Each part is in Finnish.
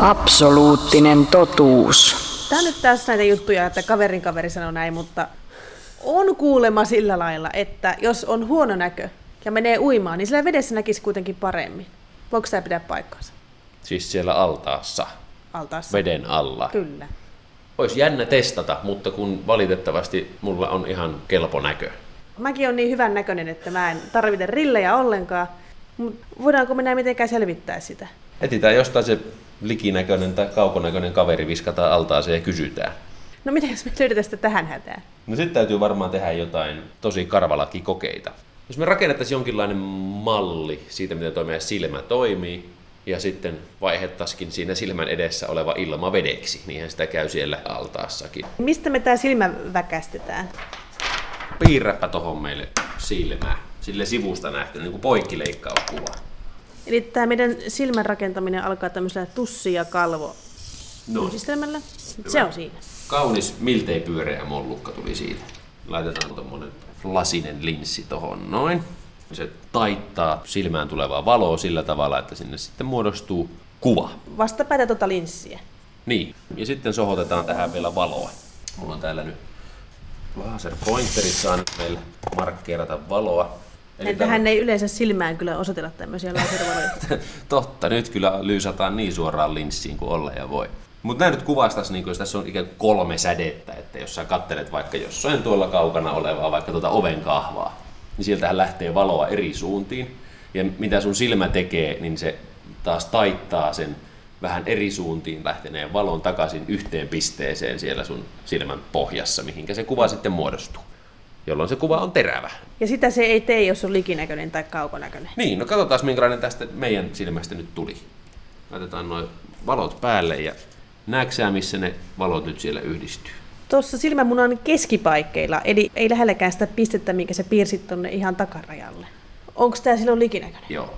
Absoluuttinen totuus. Tämä on nyt tässä näitä juttuja, että kaverin kaveri sanoo näin, mutta on kuulema sillä lailla, että jos on huono näkö ja menee uimaan, niin sillä vedessä näkisi kuitenkin paremmin. Voiko tämä pitää paikkaansa? Siis siellä altaassa, Altaassa. veden alla. Kyllä. Olisi jännä testata, mutta kun valitettavasti mulla on ihan kelpo näkö. Mäkin on niin hyvän näköinen, että mä en tarvitse rillejä ollenkaan. Mutta voidaanko me näin mitenkään selvittää sitä? Etsitään jostain se likinäköinen tai kaukonäköinen kaveri, viskataan altaaseen ja kysytään. No miten jos me löydetään sitä tähän hätään? No sitten täytyy varmaan tehdä jotain tosi karvalakikokeita. Jos me rakennettaisiin jonkinlainen malli siitä, miten tuo meidän silmä toimii, ja sitten vaihettaisikin siinä silmän edessä oleva ilma vedeksi, niinhän sitä käy siellä altaassakin. Mistä me tämä silmä väkästetään? Piirräpä tohon meille silmää, sille sivusta nähty, niin kuin poikkileikkauskuva. Eli tämä meidän silmän rakentaminen alkaa tämmöisellä tussi- ja kalvo No, yhdistelmällä. Se on siinä. kaunis, miltei pyöreä mollukka tuli siitä. Laitetaan tuommoinen lasinen linssi tohon noin. Se taittaa silmään tulevaa valoa sillä tavalla, että sinne sitten muodostuu kuva. Vastapäätä tuota linssiä. Niin, ja sitten sohotetaan tähän vielä valoa. Mulla on täällä nyt laser pointerit saa nyt meille markkeerata valoa. Eli Eli tähän ei yleensä silmään kyllä osoitella tämmöisiä laservaloja. Totta, nyt kyllä lyysataan niin suoraan linssiin kuin olla ja voi. Mutta nämä nyt kuvastaisi, niin jos tässä on ikään kuin kolme sädettä, että jos sä kattelet vaikka jossain tuolla kaukana olevaa, vaikka tuota oven kahvaa, niin sieltähän lähtee valoa eri suuntiin. Ja mitä sun silmä tekee, niin se taas taittaa sen vähän eri suuntiin lähteneen valon takaisin yhteen pisteeseen siellä sun silmän pohjassa, mihinkä se kuva sitten muodostuu. Jolloin se kuva on terävä. Ja sitä se ei tee, jos on likinäköinen tai kaukonäköinen. Niin, no katsotaan minkälainen tästä meidän silmästä nyt tuli. Laitetaan noin valot päälle ja näetkö missä ne valot nyt siellä yhdistyy? Tuossa silmämunan keskipaikkeilla, eli ei lähelläkään sitä pistettä, minkä sä piirsit tonne ihan takarajalle. Onko tämä silloin likinäköinen? Joo.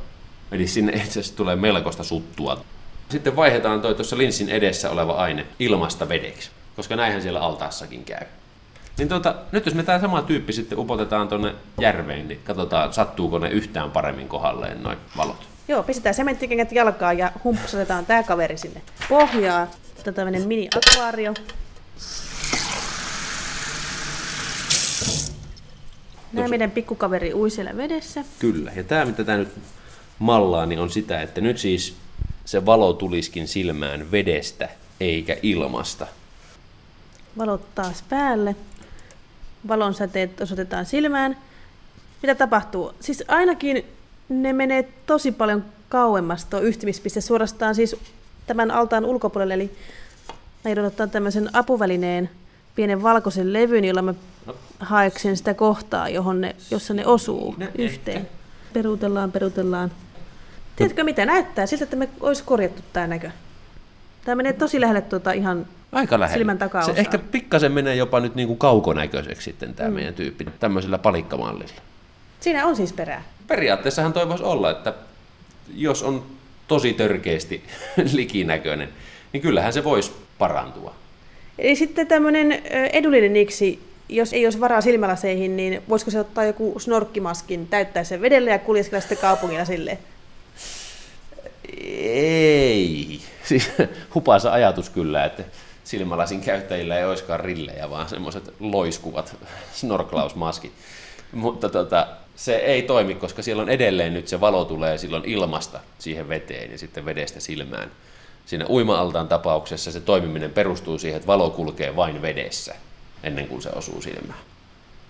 Eli sinne itse asiassa tulee melkoista suttua. Sitten vaihdetaan toi tuossa linssin edessä oleva aine ilmasta vedeksi, koska näinhän siellä altaassakin käy. Niin tuota, nyt jos me tämä sama tyyppi sitten upotetaan tuonne järveen, niin katsotaan sattuuko ne yhtään paremmin kohdalleen noin valot. Joo, pistetään sementtikengät jalkaan ja humpsatetaan tämä kaveri sinne pohjaan. Otetaan tämmöinen mini-akvaario. Nämä meidän pikkukaveri ui siellä vedessä. Kyllä, ja tämä mitä tämä nyt mallaa, niin on sitä, että nyt siis se valo tuliskin silmään vedestä eikä ilmasta. Valot taas päälle. Valon säteet osoitetaan silmään. Mitä tapahtuu? Siis ainakin ne menee tosi paljon kauemmas tuo yhtymispiste suorastaan siis tämän altaan ulkopuolelle. Eli mä joudun ottaa tämmöisen apuvälineen, pienen valkoisen levyn, jolla mä haeksen sitä kohtaa, johon ne, jossa ne osuu yhteen. ehkä. Peruutellaan, peruutellaan. Tiedätkö mitä näyttää? Siltä, että me olisi korjattu tämä näkö. Tämä menee tosi lähelle tuota ihan Aika lähellä. Silmän Se takaosaa. ehkä pikkasen menee jopa nyt niin kuin kaukonäköiseksi sitten tämä mm. meidän tyyppi tämmöisellä palikkamallilla. Siinä on siis perää. Periaatteessahan toi voisi olla, että jos on tosi törkeästi likinäköinen, niin kyllähän se voisi parantua. Eli sitten tämmöinen edullinen niksi, jos ei olisi varaa silmälaseihin, niin voisiko se ottaa joku snorkkimaskin, täyttää sen vedellä ja kuljeskella sitten kaupungilla silleen? Ei. Siis hupaisa ajatus kyllä, että silmälasin käyttäjillä ei olisikaan rillejä, vaan semmoiset loiskuvat snorklausmaskit. Mutta tota, se ei toimi, koska siellä on edelleen nyt se valo tulee silloin ilmasta siihen veteen ja sitten vedestä silmään. Siinä uima-altaan tapauksessa se toimiminen perustuu siihen, että valo kulkee vain vedessä ennen kuin se osuu silmään.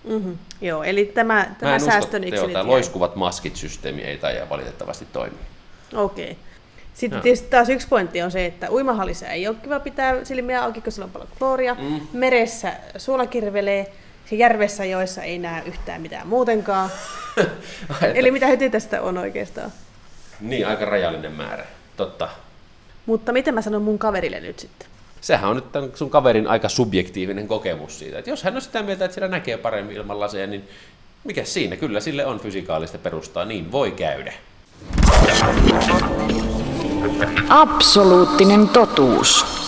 Mm-hmm. Joo, eli tämä, Mä tämä säästön tämä loiskuvat maskit systeemi ei taida valitettavasti toimia. Okei. Sitten Joo. tietysti taas yksi pointti on se, että uimahallissa ei ole kiva pitää silmiä auki, kun siellä on paljon klooria. Mm. Meressä suola kirvelee, ja järvessä joissa ei näe yhtään mitään muutenkaan. Eli mitä heti tästä on oikeastaan? Niin, aika rajallinen määrä. Totta. Mutta mitä mä sanon mun kaverille nyt sitten? Sehän on nyt tämän sun kaverin aika subjektiivinen kokemus siitä, että jos hän on sitä mieltä, että siellä näkee paremmin ilman laseja, niin mikä siinä? Kyllä sille on fysikaalista perustaa, niin voi käydä. Absoluuttinen totuus.